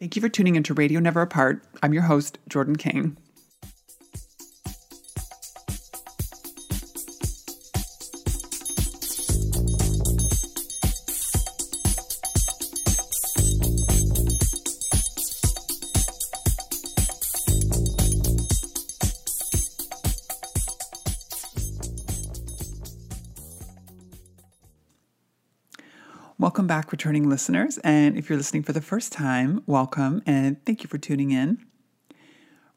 Thank you for tuning into Radio Never Apart. I'm your host, Jordan King. Back, returning listeners. And if you're listening for the first time, welcome and thank you for tuning in.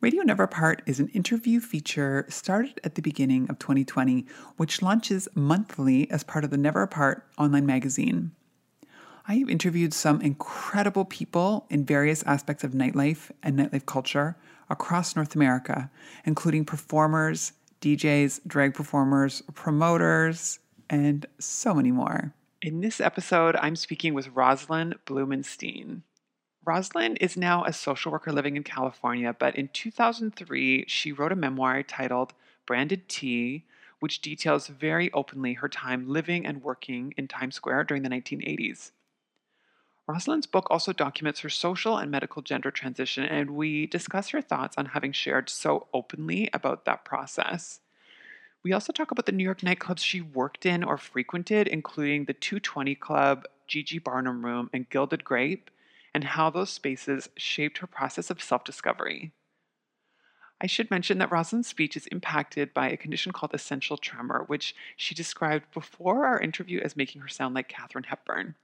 Radio Never Apart is an interview feature started at the beginning of 2020, which launches monthly as part of the Never Apart online magazine. I have interviewed some incredible people in various aspects of nightlife and nightlife culture across North America, including performers, DJs, drag performers, promoters, and so many more. In this episode, I'm speaking with Rosalind Blumenstein. Rosalind is now a social worker living in California, but in 2003, she wrote a memoir titled Branded T, which details very openly her time living and working in Times Square during the 1980s. Rosalind's book also documents her social and medical gender transition, and we discuss her thoughts on having shared so openly about that process. We also talk about the New York nightclubs she worked in or frequented, including the 220 Club, Gigi Barnum Room, and Gilded Grape, and how those spaces shaped her process of self discovery. I should mention that Rosalind's speech is impacted by a condition called essential tremor, which she described before our interview as making her sound like Katharine Hepburn.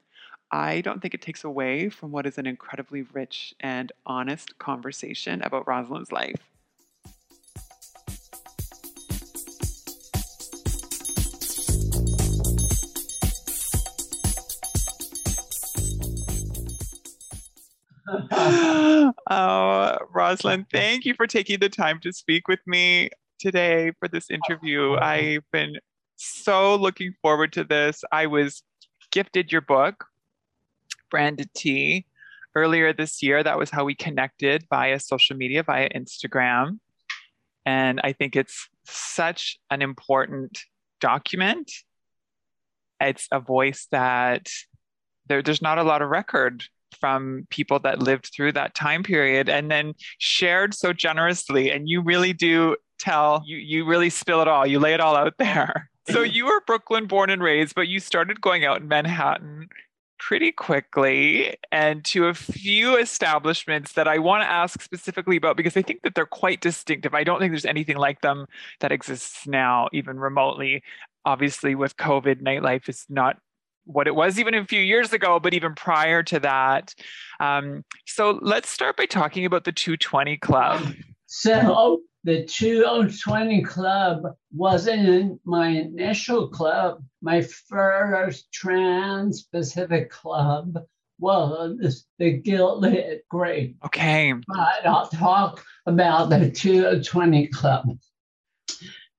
I don't think it takes away from what is an incredibly rich and honest conversation about Rosalind's life. oh, Rosalind, thank you for taking the time to speak with me today for this interview. Oh, I've been so looking forward to this. I was gifted your book, Branded T, earlier this year. That was how we connected via social media, via Instagram. And I think it's such an important document. It's a voice that there, there's not a lot of record from people that lived through that time period and then shared so generously and you really do tell you you really spill it all you lay it all out there so you were brooklyn born and raised but you started going out in manhattan pretty quickly and to a few establishments that I want to ask specifically about because I think that they're quite distinctive. I don't think there's anything like them that exists now, even remotely. Obviously, with COVID, nightlife is not what it was even a few years ago, but even prior to that. Um, so let's start by talking about the 220 Club. So the 220 Club wasn't my initial club. My first trans Pacific club was the Gilded Grape. Okay. But I'll talk about the 220 Club.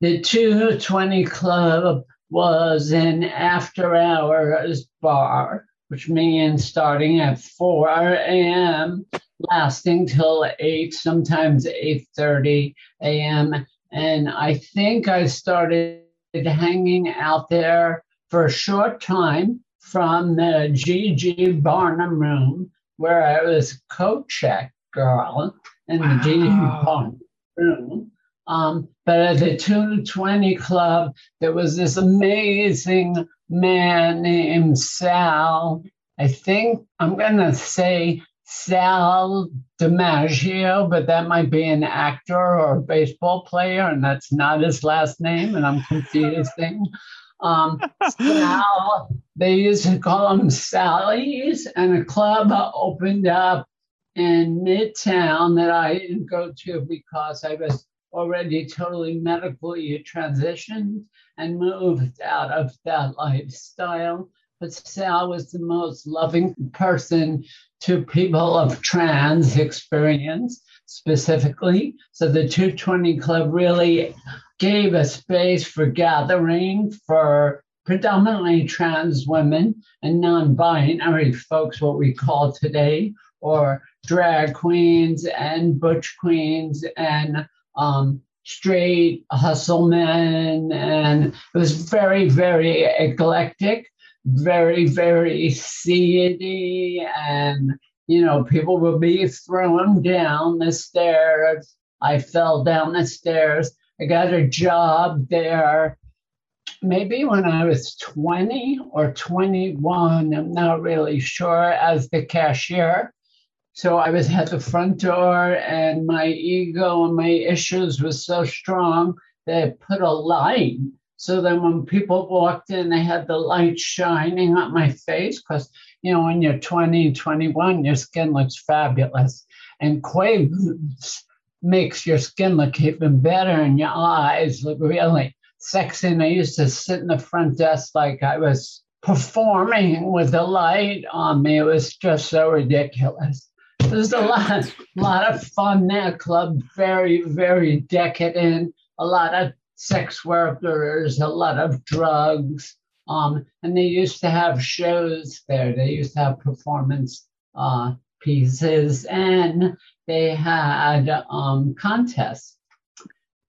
The 220 Club was an after hours bar, which means starting at 4 a.m., lasting till 8, sometimes 8.30 a.m. And I think I started hanging out there for a short time from the G.G. Barnum room, where I was co-check girl in the wow. Gigi Barnum room. Um, but at the 220 Club, there was this amazing man named Sal. I think I'm going to say Sal DiMaggio, but that might be an actor or a baseball player, and that's not his last name, and I'm confusing. Um, Sal, they used to call him Sally's, and a club opened up in Midtown that I didn't go to because I was already totally medically transitioned and moved out of that lifestyle. But Sal was the most loving person to people of trans experience specifically. So the 220 Club really gave a space for gathering for predominantly trans women and non binary folks, what we call today, or drag queens and butch queens and um, straight hustle men, and it was very, very eclectic, very, very seedy, and you know, people would be thrown down the stairs. I fell down the stairs. I got a job there maybe when I was 20 or 21, I'm not really sure, as the cashier. So I was at the front door, and my ego and my issues was so strong that I put a light. So then when people walked in, they had the light shining on my face because, you know, when you're 20, 21, your skin looks fabulous. And Quaaludes makes your skin look even better and your eyes look really sexy. And I used to sit in the front desk like I was performing with the light on me. It was just so ridiculous. Was a lot, lot of fun there. Club very, very decadent. A lot of sex workers, a lot of drugs. Um, and they used to have shows there. They used to have performance uh, pieces, and they had um, contests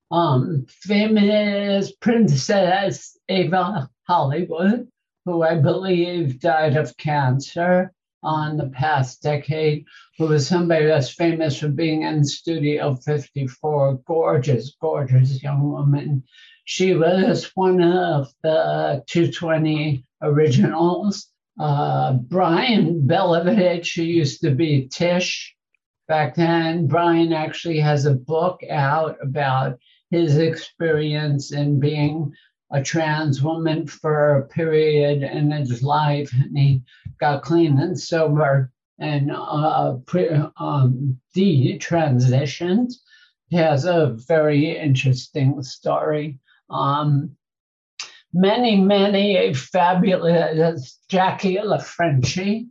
um, famous Princess Ava Hollywood, who I believe died of cancer on the past decade, who was somebody that's famous for being in Studio 54, gorgeous, gorgeous young woman. She was one of the 220 originals. Uh, Brian Belovitch, who used to be Tish back then. Brian actually has a book out about his experience in being a trans woman for a period in his life, and he got clean and sober and uh, pre, um, detransitioned. He has a very interesting story. Um, many, many fabulous Jackie LaFrenchie,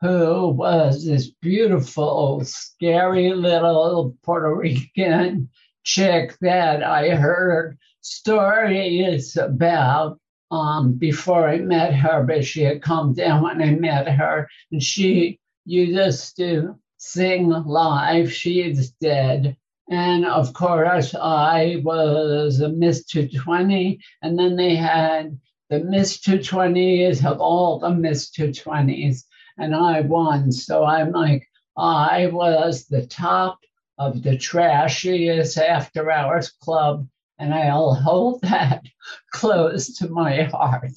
who was this beautiful, scary little Puerto Rican chick that I heard stories about um, before I met her, but she had come down when I met her, and she used to sing live. She is dead. And of course, I was a Miss 220, and then they had the Miss 220s of all the Miss 220s, and I won. So I'm like, I was the top of the trashiest after hours club, and I'll hold that close to my heart.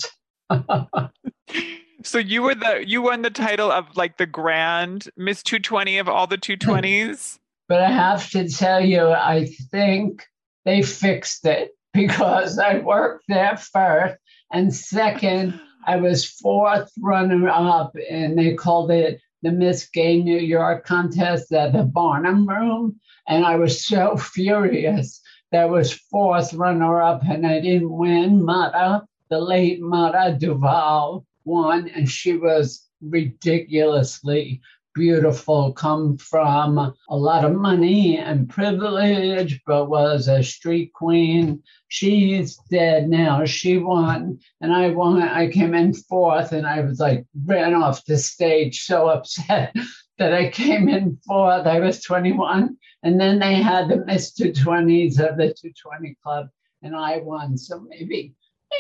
so you were the you won the title of like the grand Miss 220 of all the 220s. But I have to tell you, I think they fixed it because I worked there first, and second, I was fourth runner up, and they called it the Miss Gay New York contest at the Barnum Room. And I was so furious. There was fourth runner up and I didn't win. Mata, the late Mata Duval won, and she was ridiculously beautiful, come from a lot of money and privilege, but was a street queen. She's dead now. She won, and I won. I came in fourth, and I was like ran off the stage, so upset that I came in fourth. I was 21, and then they had the Miss 220s of the 220 Club, and I won. So maybe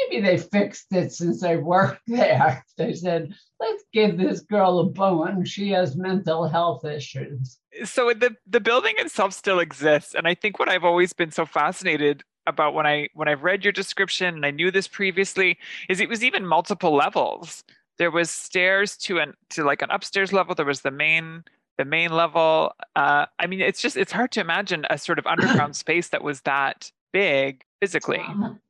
maybe they fixed it since I worked there. They said, let's give this girl a bone. She has mental health issues. So the the building itself still exists. And I think what I've always been so fascinated about when I when I've read your description and I knew this previously is it was even multiple levels. There was stairs to an to like an upstairs level. There was the main the main level. Uh, I mean, it's just it's hard to imagine a sort of underground space that was that big physically.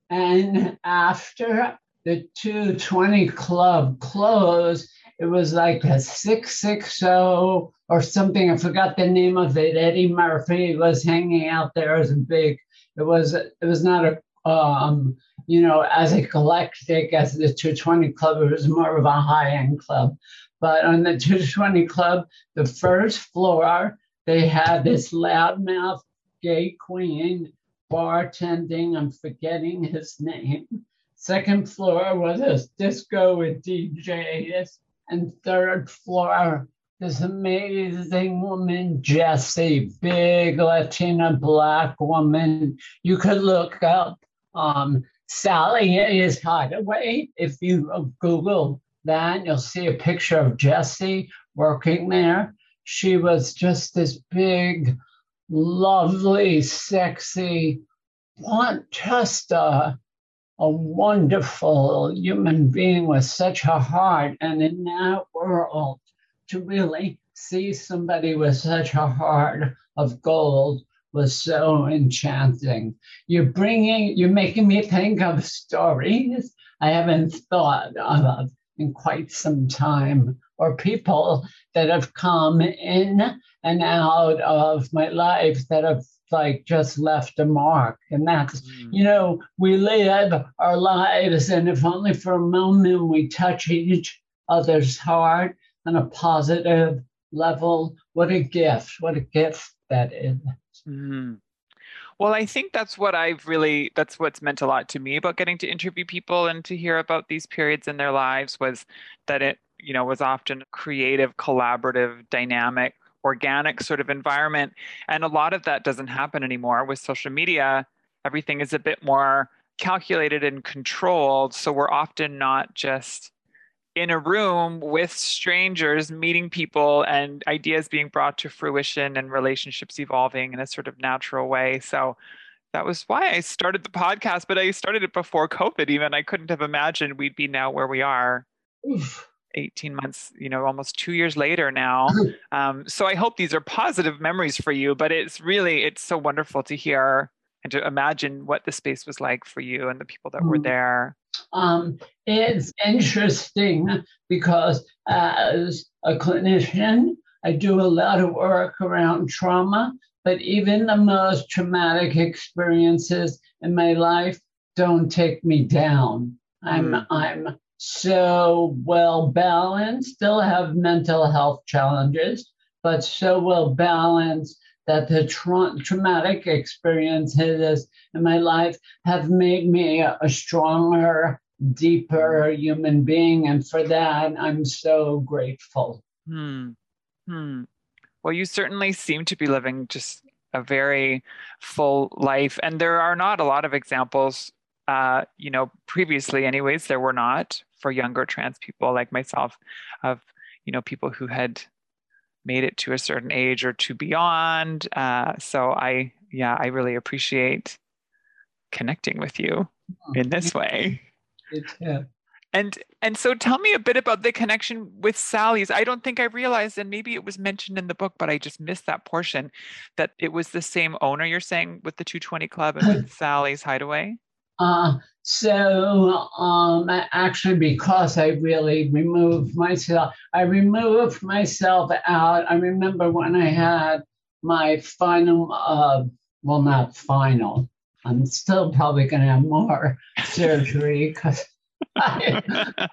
And after the 220 club closed, it was like a 660 or something. I forgot the name of it. Eddie Murphy was hanging out there as a big, it was it was not a um, you know, as a eclectic as the 220 club, it was more of a high-end club. But on the 220 club, the first floor, they had this loudmouth gay queen bartending. I'm forgetting his name. Second floor was a disco with DJs. And third floor, this amazing woman, Jessie, big Latina black woman. You could look up um, Sally is Hideaway. If you Google that, you'll see a picture of Jessie working there. she was just this big, lovely, sexy, just a, a wonderful human being with such a heart. And in that world, to really see somebody with such a heart of gold was so enchanting. You're bringing, you're making me think of stories I haven't thought of in quite some time, or people that have come in and out of my life that have like just left a mark. And that's, mm. you know, we live our lives, and if only for a moment we touch each other's heart on a positive level, what a gift, what a gift that is. Mm. Well, I think that's what I've really that's what's meant a lot to me about getting to interview people and to hear about these periods in their lives was that it, you know, was often creative, collaborative, dynamic, organic sort of environment. And a lot of that doesn't happen anymore with social media. Everything is a bit more calculated and controlled, so we're often not just in a room with strangers, meeting people, and ideas being brought to fruition and relationships evolving in a sort of natural way. So that was why I started the podcast, but I started it before COVID, even. I couldn't have imagined we'd be now where we are. Oof. 18 months, you know, almost two years later now. Um, so I hope these are positive memories for you, but it's really, it's so wonderful to hear and to imagine what the space was like for you and the people that were mm. there. Um, it's interesting because as a clinician, I do a lot of work around trauma, but even the most traumatic experiences in my life don't take me down. I'm mm. I'm so well balanced, still have mental health challenges, but so well balanced that the tra- traumatic experiences in my life have made me a stronger, deeper human being. And for that, I'm so grateful. Hmm. Hmm. Well, you certainly seem to be living just a very full life. And there are not a lot of examples, uh, you know, previously, anyways, there were not for younger trans people like myself of, you know, people who had made it to a certain age or to beyond. Uh, so I, yeah, I really appreciate connecting with you oh, in this way. Yeah. And and so tell me a bit about the connection with Sally's. I don't think I realized, and maybe it was mentioned in the book, but I just missed that portion that it was the same owner you're saying with the 220 Club and with Sally's Hideaway. Uh, so um, actually, because I really removed myself, I removed myself out. I remember when I had my final, uh, well, not final. I'm still probably going to have more surgery because I,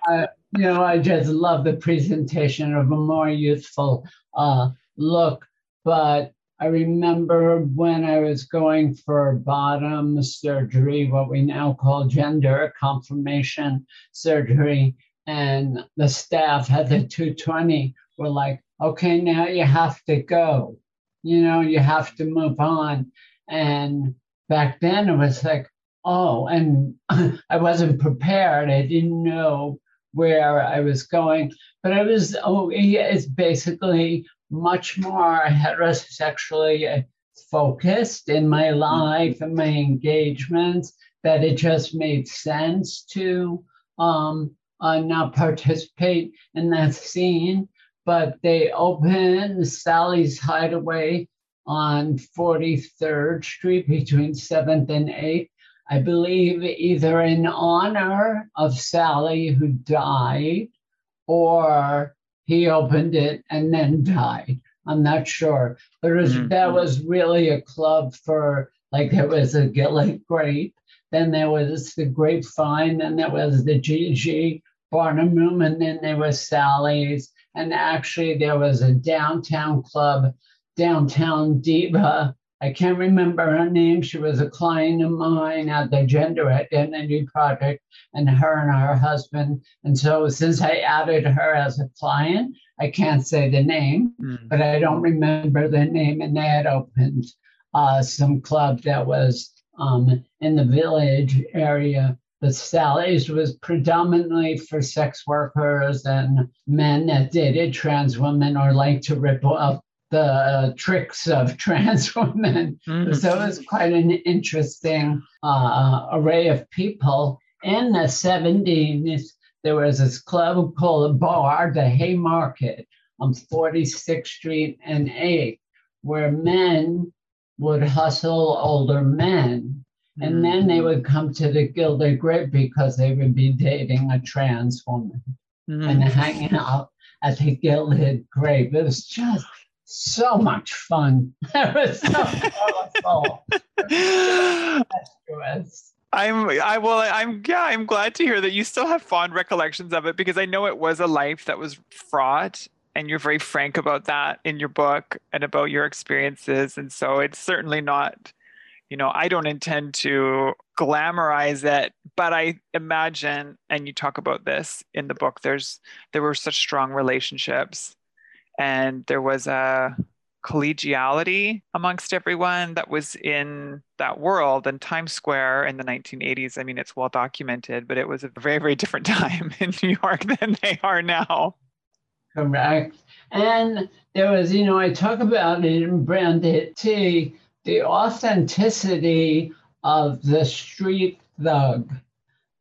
I, you know, I just love the presentation of a more youthful uh, look. But I remember when I was going for bottom surgery, what we now call gender confirmation surgery, and the staff at the 220 were like, okay, now you have to go. You know, you have to move on. And back then it was like, oh, and I wasn't prepared. I didn't know where I was going, but I was, oh, it's basically much more heterosexually focused in my mm-hmm. life and my engagements that it just made sense to um, uh, not participate in that scene. But they opened Sally's Hideaway on 43rd Street between 7th and 8th. I believe either in honor of Sally, who died, or he opened it and then died. I'm not sure. But was, mm-hmm. that was really a club for, like, there was a Gilded Grape, then there was the Grapevine, then there was the GG Barnum Room, and then there was Sally's. And actually, there was a downtown club, Downtown Diva, I can't remember her name. She was a client of mine at the Gender Identity Project, and her and her husband. And so, since I added her as a client, I can't say the name, mm. but I don't remember the name. And they had opened uh, some club that was um, in the village area. the Sally's was predominantly for sex workers and men that dated trans women or like to rip off the uh, tricks of trans women. Mm-hmm. So it was quite an interesting uh, array of people. In the 70s, there was this club called a bar, the Haymarket, on 46th Street and 8th, where men would hustle older men and mm-hmm. then they would come to the Gilded Grape because they would be dating a trans woman mm-hmm. and hanging out at the Gilded Grape. It was just so much fun. it was so colorful. I'm I well I'm yeah I'm glad to hear that you still have fond recollections of it because I know it was a life that was fraught and you're very frank about that in your book and about your experiences and so it's certainly not you know, I don't intend to glamorize it, but I imagine, and you talk about this in the book, there's there were such strong relationships and there was a collegiality amongst everyone that was in that world and Times Square in the 1980s. I mean, it's well documented, but it was a very, very different time in New York than they are now. Correct. And there was, you know, I talk about it in Branded T the authenticity of the street thug.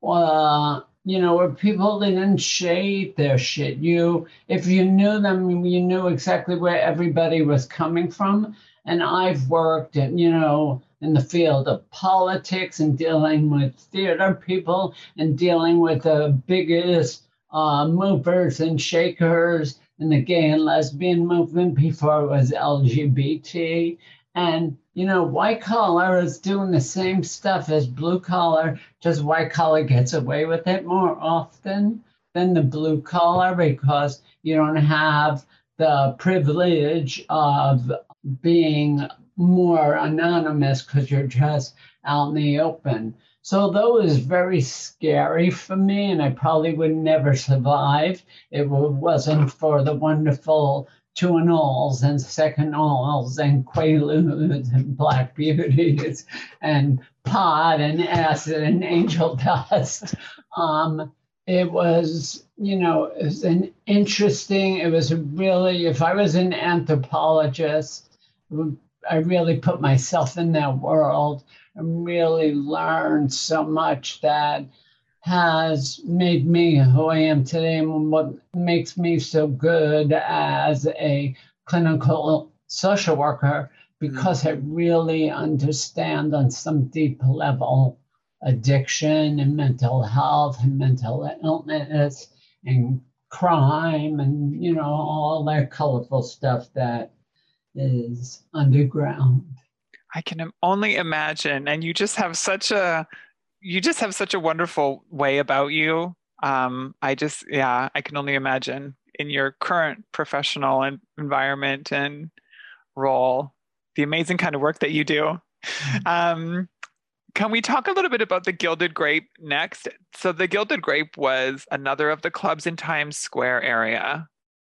Uh, you know, where people didn't shade their shit. You, if you knew them, you knew exactly where everybody was coming from. And I've worked, at, you know, in the field of politics and dealing with theater people and dealing with the biggest uh, movers and shakers in the gay and lesbian movement before it was LGBT. And you know, white collar is doing the same stuff as blue collar, just white collar gets away with it more often than the blue collar because you don't have the privilege of being more anonymous because you're just out in the open. So that was very scary for me, and I probably would never survive. if It wasn't for the wonderful Tuinals and Seconals and quaaludes and black beauties and pot and acid and angel dust. Um, it was, you know, it was an interesting, it was really, if I was an anthropologist, I really put myself in that world and really learned so much that has made me who I am today and what makes me so good as a clinical social worker because I really understand on some deep level addiction and mental health and mental illness and crime and you know all that colorful stuff that is underground. I can only imagine and you just have such a you just have such a wonderful way about you. Um, I just, yeah, I can only imagine in your current professional and environment and role, the amazing kind of work that you do. Mm-hmm. Um, can we talk a little bit about the Gilded Grape next? So, the Gilded Grape was another of the clubs in Times Square area.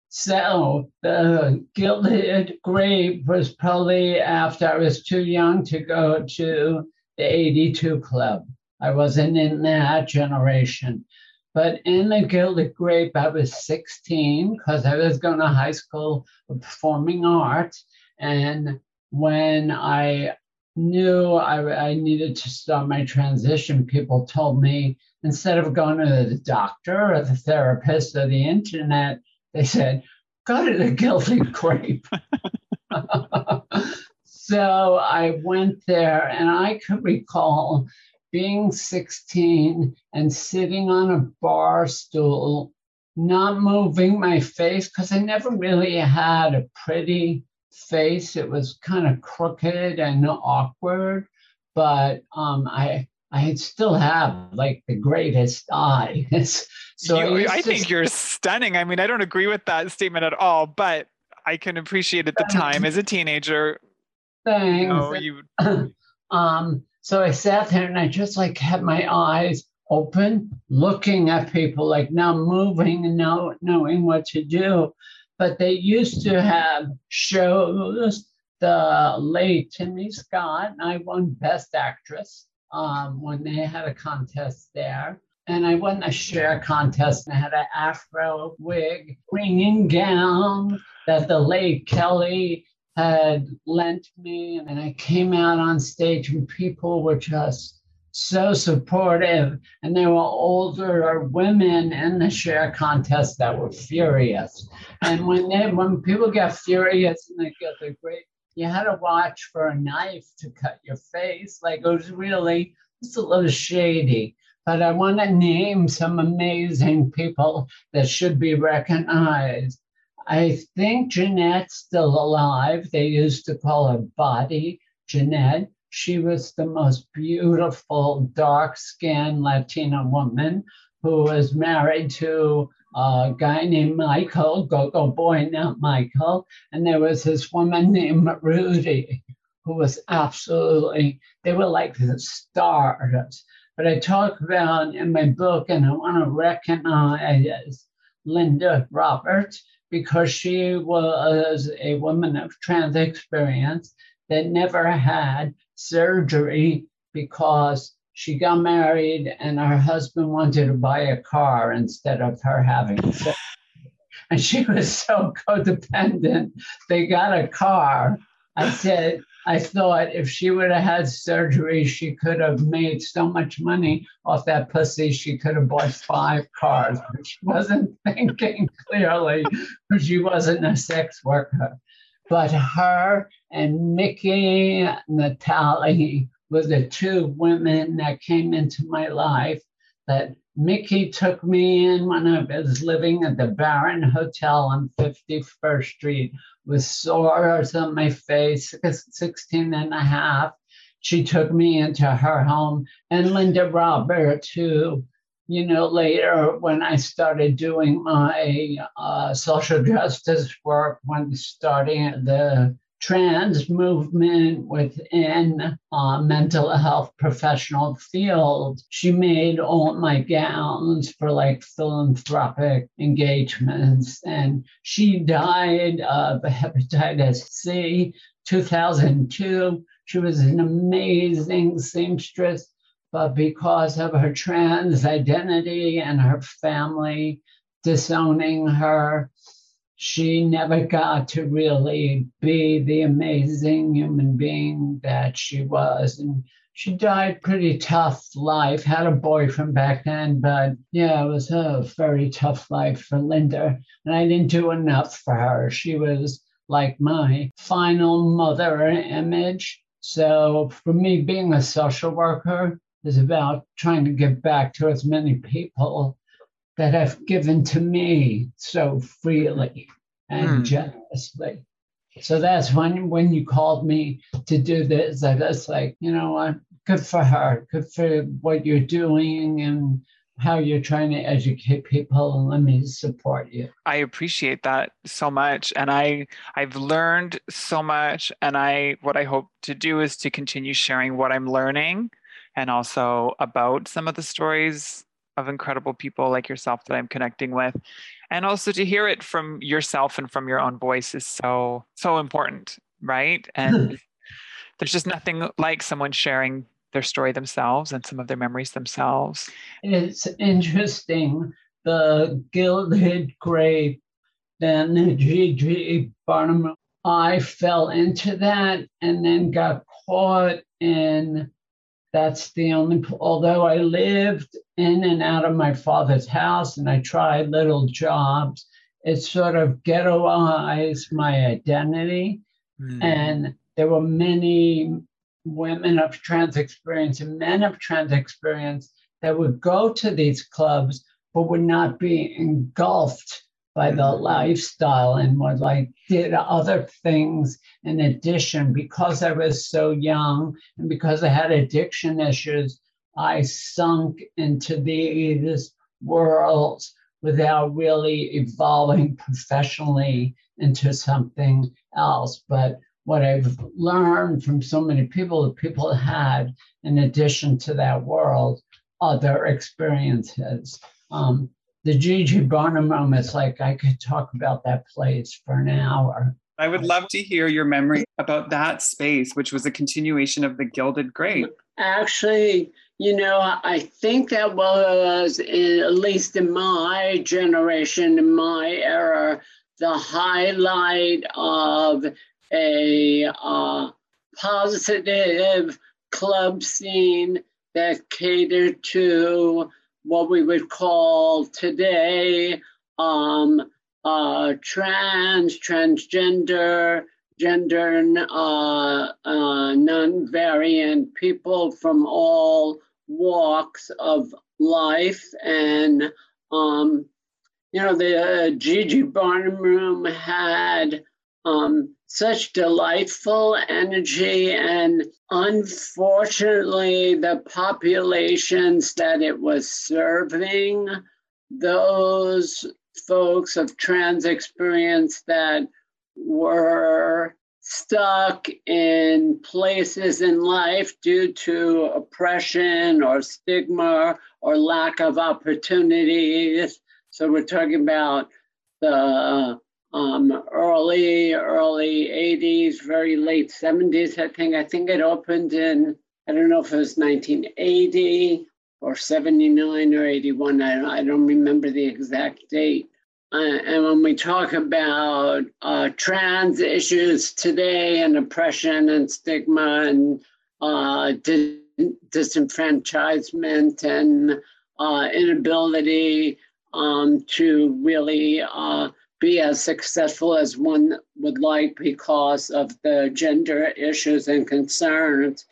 So, the Gilded Grape was probably after I was too young to go to the 82 Club. I wasn't in that generation. But in the Gilded Grape, I was 16 because I was going to high school of performing arts. And when I knew I, I, needed to start my transition, people told me instead of going to the doctor or the therapist or the internet, they said, go to the Gilded Grape. so I went there and I could recall being 16 and sitting on a bar stool, not moving my face, because I never really had a pretty face. It was kind of crooked and awkward, but um, I I still have like the greatest eyes. so you, I, I think you're stunning. I mean, I don't agree with that statement at all, but I can appreciate at the time as a teenager. Thanks. You, know, you um, so I sat there and I just like had my eyes open, looking at people, like now moving and now knowing what to do. But they used to have shows. The late Timmy Scott, and I won Best Actress um, when they had a contest there. And I won a Cher contest and I had an afro wig, ringing gown that the late Kelly had lent me. And I came out on stage and people were just so supportive. And there were older women in the Cher contest that were furious. And when they, when people get furious and they get the great, you had to watch for a knife to cut your face. Like it was really, it's a little shady. But I want to name some amazing people that should be recognized. I think Jeanette's still alive. They used to call her Body Jeanette. She was the most beautiful, dark skinned Latina woman who was married to a guy named Michael, go go boy, not Michael. And there was this woman named Rudy who was absolutely, they were like the stars. But I talk about in my book, and I want to recognize Linda Roberts because she was a woman of trans experience that never had surgery because she got married and her husband wanted to buy a car instead of her having sex. And she was so codependent, they got a car. I said, I thought if she would have had surgery, she could have made so much money off that pussy, she could have bought five cars. But she wasn't thinking clearly because she wasn't a sex worker. But her and Mickey Natalie were the two women that came into my life that Mickey took me in when I was living at the Baron Hotel on 51st Street with sores on my face, 16 and a half. She took me into her home. And Linda Roberts, who, you know, later when I started doing my uh, social justice work, when starting the trans movement within uh, mental health professional field. She made all my gowns for like philanthropic engagements, and she died of hepatitis C, 2002. She was an amazing seamstress, but because of her trans identity and her family disowning her, she never got to really be the amazing human being that she was. And she died pretty tough life, had a boyfriend back then, but yeah, it was a very tough life for Linda. And I didn't do enough for her. She was like my final mother image. So for me, being a social worker is about trying to give back to as many people that have given to me so freely and mm. generously. So that's when when you called me to do this, I was like, you know what, good for her, good for what you're doing and how you're trying to educate people and let me support you. I appreciate that so much and I I've learned so much and I what I hope to do is to continue sharing what I'm learning and also about some of the stories of incredible people like yourself that I'm connecting with. And also to hear it from yourself and from your own voice is so, so important, right? And there's just nothing like someone sharing their story themselves and some of their memories themselves. It's interesting. The Gilded Grape, then the Gigi Barnum. I fell into that and then got caught in that's the only, although I lived in and out of my father's house and I tried little jobs, it sort of ghettoized my identity. Mm. And there were many women of trans experience and men of trans experience that would go to these clubs but would not be engulfed by the mm-hmm. lifestyle and was like did other things in addition because I was so young and because I had addiction issues, I sunk into these worlds without really evolving professionally into something else. But what I've learned from so many people, that people had, in addition to that world, other experiences. Um, the Gigi Barnum room is like I could talk about that place for an hour. I would love to hear your memory about that space, which was a continuation of the Gilded Grape. Actually, you know, I think that was, in, at least in my generation, in my era, the highlight of a uh, positive club scene that catered to what we would call today um, uh, trans, transgender, gender uh, uh, non-variant people from all walks of life. And, um, you know, the uh, Gigi Barnum Room had um, such delightful energy. And unfortunately, the populations that it was serving, those folks of trans experience that were stuck in places in life due to oppression or stigma or lack of opportunities. So we're talking about the um, early, early 80s, very late 70s, I think. I think it opened in, I don't know if it was 1980 or 79 or 81. I, I don't remember the exact date. Uh, and when we talk about uh, trans issues today and oppression and stigma and uh, dis- disenfranchisement and uh, inability um, to really uh, be as successful as one would like because of the gender issues and concerns.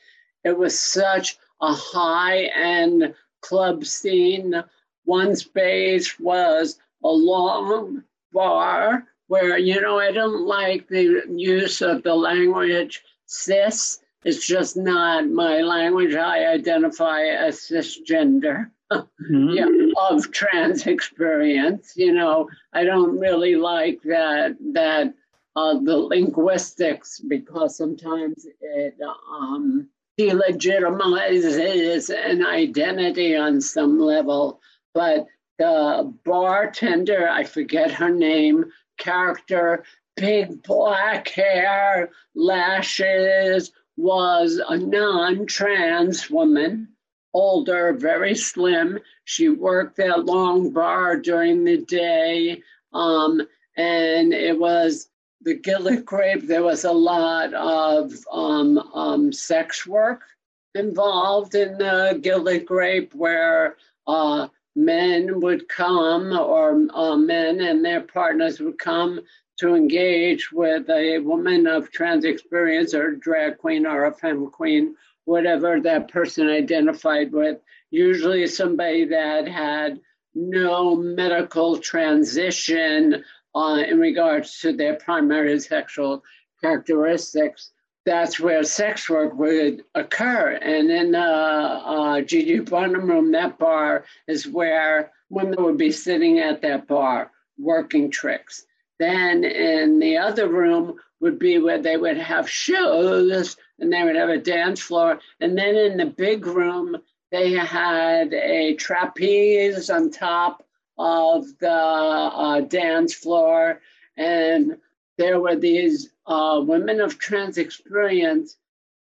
It was such a high end club scene. One space was a long bar where, you know, I don't like the use of the language cis. It's just not my language. I identify as cisgender mm-hmm. yeah, of trans experience. You know, I don't really like that that uh, the linguistics because sometimes it um, delegitimizes an identity on some level. But the bartender, I forget her name, character, big black hair, lashes, was a non trans woman older, very slim. She worked that long bar during the day. Um, and it was the Gilded Grape, there was a lot of um, um, sex work involved in the Gilded Grape where uh, men would come or uh, men and their partners would come to engage with a woman of trans experience or a drag queen or a femme queen whatever that person identified with, usually somebody that had no medical transition uh, in regards to their primary sexual characteristics. That's where sex work would occur. And in the uh, uh, Gigi room, that bar is where women would be sitting at that bar working tricks. Then in the other room would be where they would have shows and they would have a dance floor. And then in the big room, they had a trapeze on top of the uh, dance floor. And there were these uh, women of trans experience.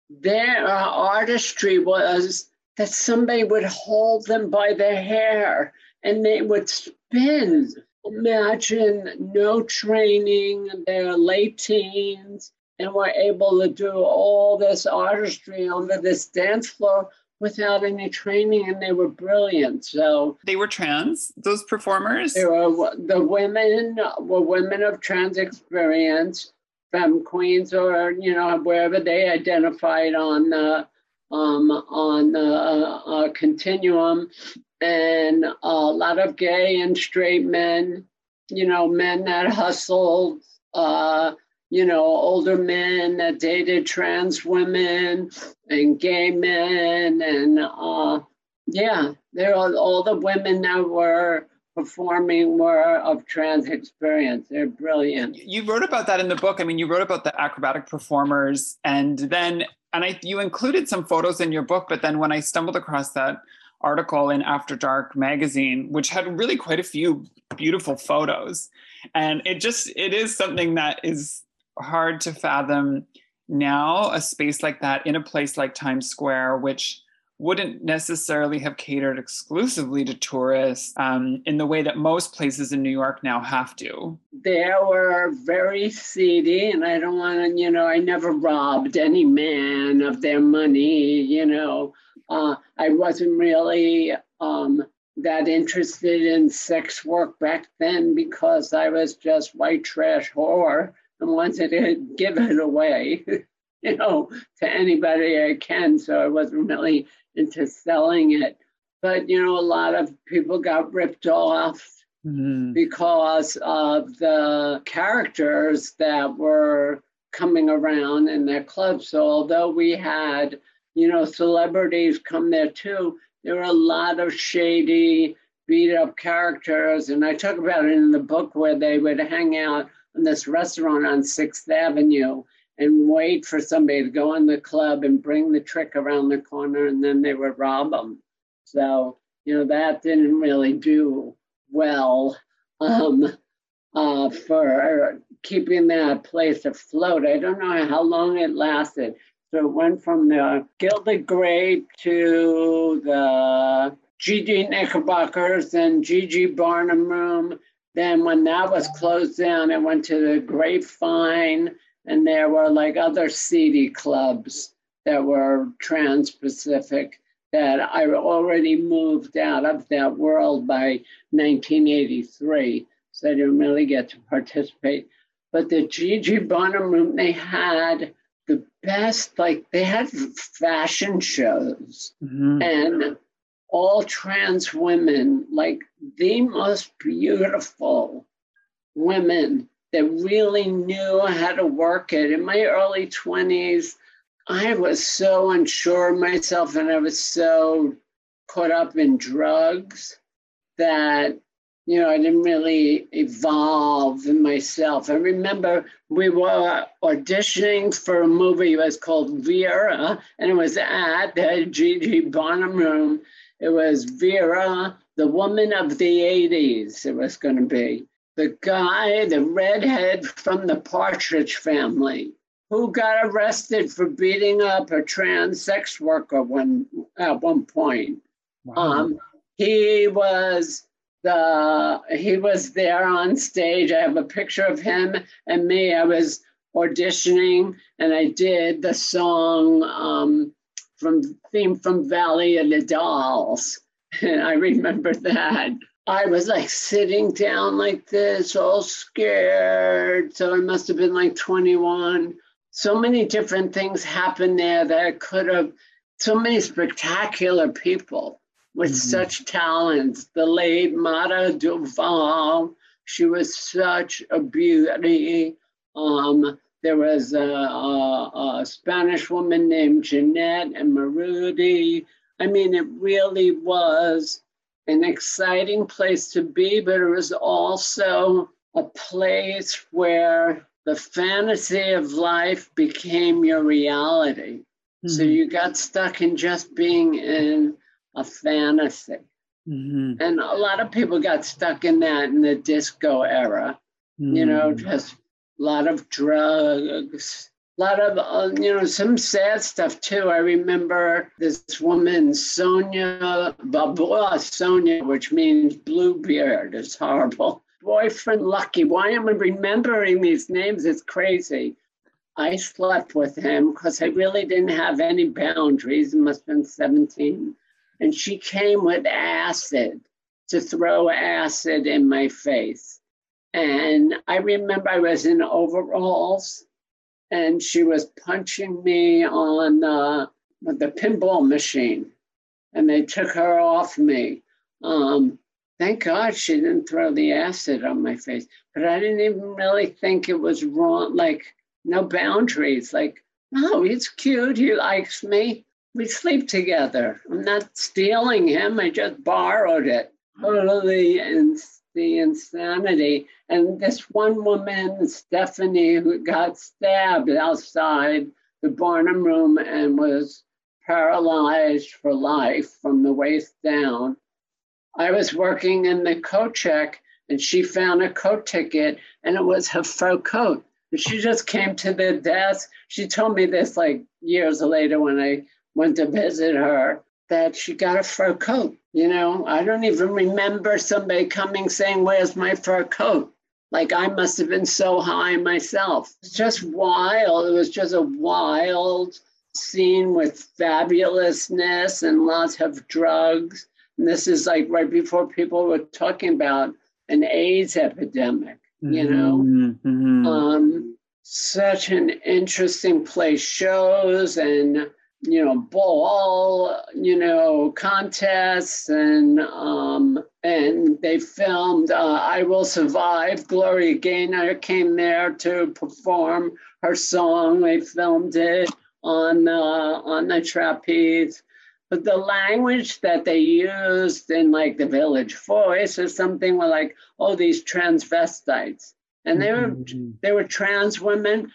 Their uh, artistry was that somebody would hold them by their hair and they would spin. Imagine no training, they're late teens, and were able to do all this artistry on this dance floor without any training and they were brilliant. So they were trans those performers? They were the women were women of trans experience femme queens or you know wherever they identified on the um, on the uh, continuum. And a lot of gay and straight men you know men that hustled uh, you know, older men that dated trans women and gay men. And uh, yeah, there are all the women that were performing were of trans experience. They're brilliant. You wrote about that in the book. I mean, you wrote about the acrobatic performers and then, and I, you included some photos in your book, but then when I stumbled across that article in After Dark magazine, which had really quite a few beautiful photos. And it just, it is something that is hard to fathom now a space like that in a place like Times Square, which wouldn't necessarily have catered exclusively to tourists um, in the way that most places in New York now have to. They were very seedy, and I don't want to, you know, I never robbed any man of their money, you know. Uh, I wasn't really um, that interested in sex work back then because I was just white trash whore and wanted to give it away, you know, to anybody I can. So I wasn't really into selling it. But, you know, a lot of people got ripped off mm-hmm. because of the characters that were coming around in their clubs. So although we had, you know, celebrities come there too, there were a lot of shady, beat up characters. And I talk about it in the book where they would hang out in this restaurant on Sixth Avenue and wait for somebody to go in the club and bring the trick around the corner and then they would rob them. So, you know, that didn't really do well um, uh, for keeping that place afloat. I don't know how long it lasted. So it went from the Gilded Grape to the Gigi Knickerbockers and Gigi Barnum Room. Then when that was closed down, it went to the Grapevine and there were like other seedy clubs that were trans-Pacific that I already moved out of that world by 1983, so I didn't really get to participate. But the Gigi Barnum Room, they had the best, like they had fashion shows mm-hmm. and all trans women, like the most beautiful women that really knew how to work it. In my early 20s, I was so unsure of myself and I was so caught up in drugs that, you know, I didn't really evolve in myself. I remember we were auditioning for a movie, it was called Vera, and it was at the Gigi Barnum Room. It was Vera, the woman of the 80s, it was going to be the guy, the redhead from the Partridge family, who got arrested for beating up a trans sex worker one at one point. Wow. Um, he was the he was there on stage. I have a picture of him and me. I was auditioning and I did the song um, from theme from Valley of the Dolls. And I remember that. I was like sitting down like this, all scared. So I must have been like 21. So many different things happened there that could have, so many spectacular people with mm-hmm. such talents. The late Mata Duval, she was such a beauty. Um, there was a, a, a Spanish woman named Jeanette and Marudi. I mean, it really was an exciting place to be, but it was also a place where the fantasy of life became your reality. Mm-hmm. So you got stuck in just being in a fantasy. Mm-hmm. And a lot of people got stuck in that in the disco era, mm-hmm. you know, mm-hmm. just a lot of drugs, a lot of, uh, you know, some sad stuff too. I remember this woman, Sonia Babua, Sonia, which means Bluebeard. It's horrible. Boyfriend Lucky. Why am I remembering these names? It's crazy. I slept with him because I really didn't have any boundaries. It must have been 17. And she came with acid to throw acid in my face. And I remember I was in overalls and she was punching me on uh, the pinball machine, and they took her off me. Um, thank God she didn't throw the acid on my face, but I didn't even really think it was wrong. Like no boundaries. Like, no, he's cute. He likes me. We sleep together. I'm not stealing him. I just borrowed it. Totally the insanity. And this one woman, Stephanie, who got stabbed outside the Barnum room and was paralyzed for life from the waist down. I was working in the coat check and she found a coat ticket and it was her fur coat. And she just came to the desk. She told me this like years later when I went to visit her that she got a fur coat. You know, I don't even remember somebody coming saying, Where's my fur coat? Like I must have been so high myself. It's just wild. It was just a wild scene with fabulousness and lots of drugs. And this is like right before people were talking about an AIDS epidemic, you know. Mm-hmm. Um, such an interesting place, shows and you know ball you know contests and um and they filmed uh, i will survive. Gloria gaynor came there to perform her song. They filmed it on uh, on the trapeze. But the language that they used in like the village voice or something were like oh these transvestites. And they were mm-hmm. they were trans women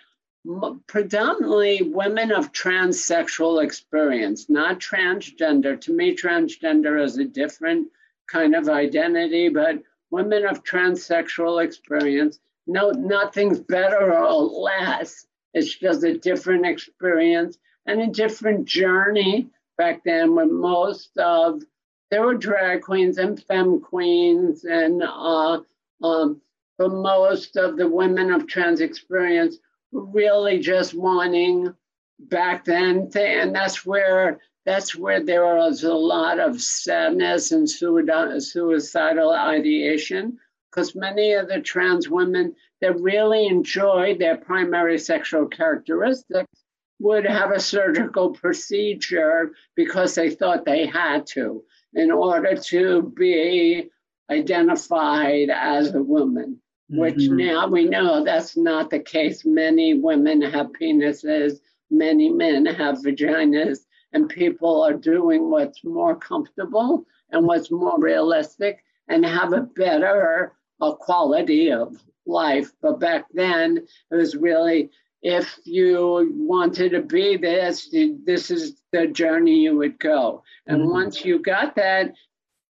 predominantly women of transsexual experience, not transgender. To me, transgender is a different kind of identity, but women of transsexual experience. No, nothing's better or less. It's just a different experience and a different journey back then when most of there were drag queens and femme queens and uh, um, but most of the women of trans experience really just wanting back then and that's where that's where there was a lot of sadness and suicidal ideation because many of the trans women that really enjoyed their primary sexual characteristics would have a surgical procedure because they thought they had to in order to be identified as a woman which mm-hmm. now we know that's not the case. Many women have penises, many men have vaginas, and people are doing what's more comfortable and what's more realistic and have a better uh, quality of life. But back then, it was really if you wanted to be this, this is the journey you would go. And mm-hmm. once you got that,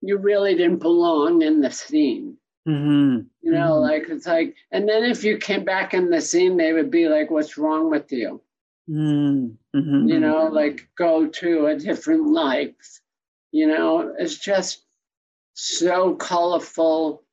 you really didn't belong in the scene. Mm-hmm. You know, mm-hmm. like it's like, and then if you came back in the scene, they would be like, "What's wrong with you?" Mm-hmm. You know, like go to a different life. You know, it's just so colorful,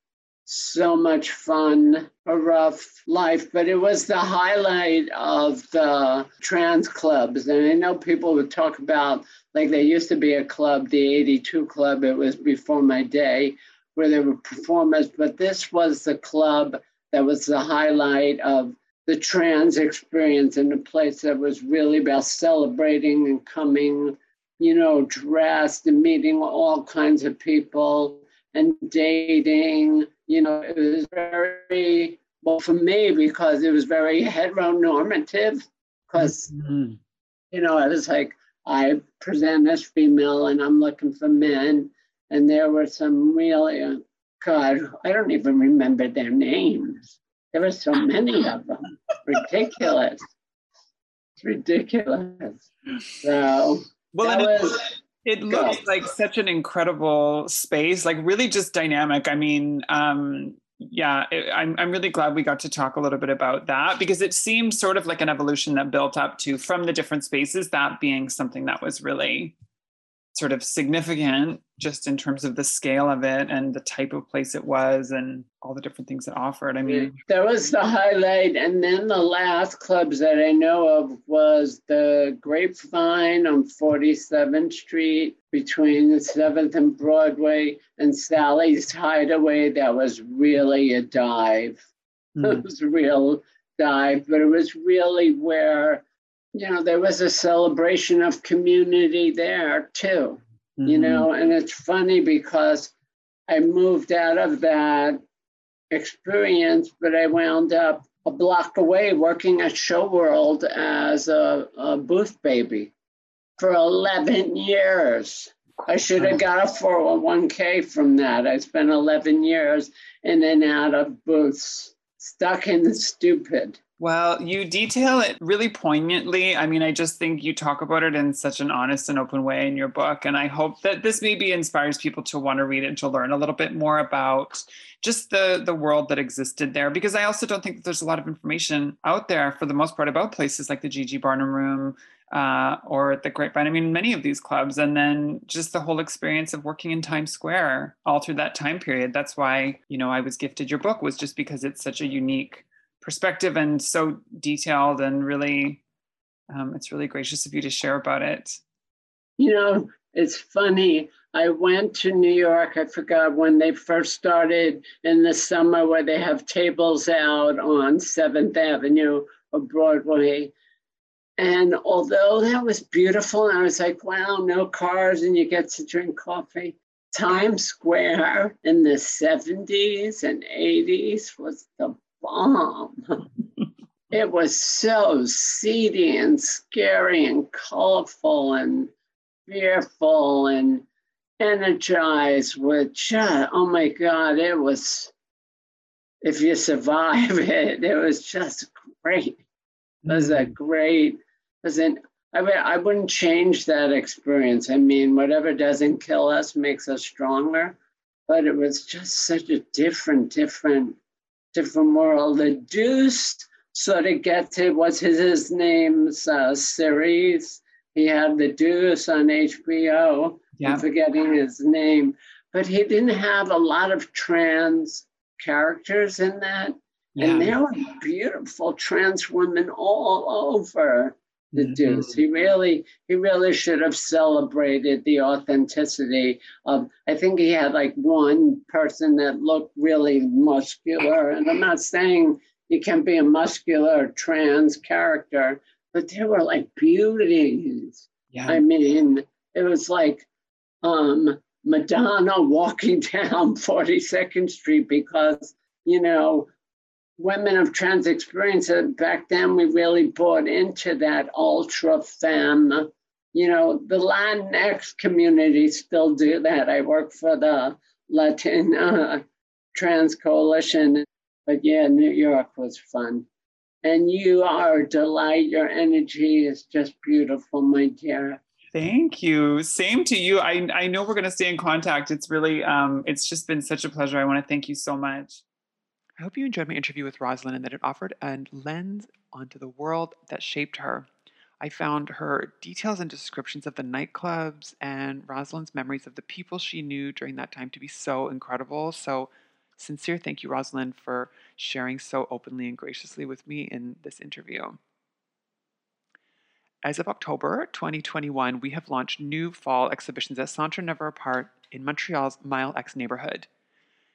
so much fun, a rough life. But it was the highlight of the trans clubs, and I know people would talk about like there used to be a club, the '82 Club. It was before my day where there were performers, but this was the club that was the highlight of the trans experience in a place that was really about celebrating and coming, you know, dressed and meeting all kinds of people and dating. You know, it was very, well, for me, because it was very heteronormative, because, mm-hmm. you know, I was like, I present as female and I'm looking for men and there were some really, uh, God, I don't even remember their names. There were so many of them. ridiculous. It's ridiculous. So, well, it, was, it looks like such an incredible space, like really just dynamic. I mean, um, yeah, it, I'm, I'm really glad we got to talk a little bit about that because it seemed sort of like an evolution that built up to from the different spaces, that being something that was really sort of significant just in terms of the scale of it and the type of place it was and all the different things it offered. I mean, that was the highlight. And then the last clubs that I know of was the Grapevine on 47th Street between the 7th and Broadway and Sally's Hideaway. That was really a dive. Mm. It was a real dive, but it was really where you know, there was a celebration of community there too, mm-hmm. you know, and it's funny because I moved out of that experience, but I wound up a block away working at Show World as a, a booth baby for 11 years. I should have got a 401k from that. I spent 11 years in and out of booths, stuck in the stupid Well, you detail it really poignantly. I mean, I just think you talk about it in such an honest and open way in your book. And I hope that this maybe inspires people to want to read it and to learn a little bit more about just the the world that existed there. Because I also don't think that there's a lot of information out there for the most part about places like the Gigi Barnum Room uh, or the Grapevine. I mean, many of these clubs, and then just the whole experience of working in Times Square all through that time period. That's why you know I was gifted your book was just because it's such a unique perspective and so detailed and really um, it's really gracious of you to share about it. You know it's funny. I went to new york i forgot when they first started in the summer where they have tables out on seventh avenue or broadway. And although that was beautiful i was like wow no cars and you get to drink coffee. Times square in the 70s and 80s was the bomb. it was so seedy and scary and colorful and fearful and energized with just, oh my God, it was, if you survive it, it was just great. It was a mm-hmm. great, was an, I mean, I wouldn't change that experience. I mean, whatever doesn't kill us makes us stronger. But it was just such a different, different different world. The Deuce sort of gets it was his, his name's uh, series. He had The Deuce on HBO. Yeah. I'm forgetting his name, but he didn't have a lot of trans characters in that. Yeah. And there were beautiful trans women all over the mm-hmm. Deuce. He really, he really should have celebrated the authenticity of. I think he had like one person that looked really muscular, and I'm not saying you can't be a muscular trans character, but there were like beauties. Yeah. I mean, it was like um, Madonna walking down 42nd Street because you know women of trans experience, back then we really bought into that ultra femme. You know, the Latinx community still do that. I work for the Latin uh, Trans Coalition. But yeah, New York was fun. And you are a delight. Your energy is just beautiful, my dear. Thank you. Same to you. I, I know we're going to stay in contact. It's really, um, it's just been such a pleasure. I want to thank you so much. I hope you enjoyed my interview with Rosalind and that it offered a lens onto the world that shaped her. I found her details and descriptions of the nightclubs and Rosalind's memories of the people she knew during that time to be so incredible. So, sincere thank you, Rosalind, for sharing so openly and graciously with me in this interview. As of October 2021, we have launched new fall exhibitions at Centre Never Apart in Montreal's Mile Ex neighborhood.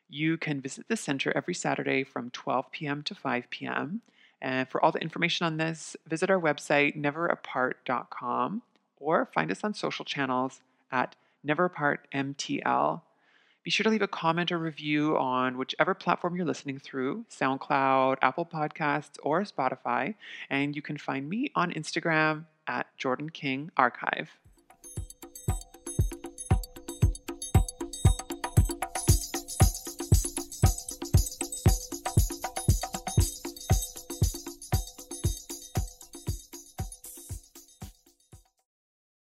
You can visit the center every Saturday from 12 p.m. to 5 p.m. And for all the information on this, visit our website, neverapart.com, or find us on social channels at neverapartmtl. Be sure to leave a comment or review on whichever platform you're listening through SoundCloud, Apple Podcasts, or Spotify. And you can find me on Instagram at Jordan King Archive.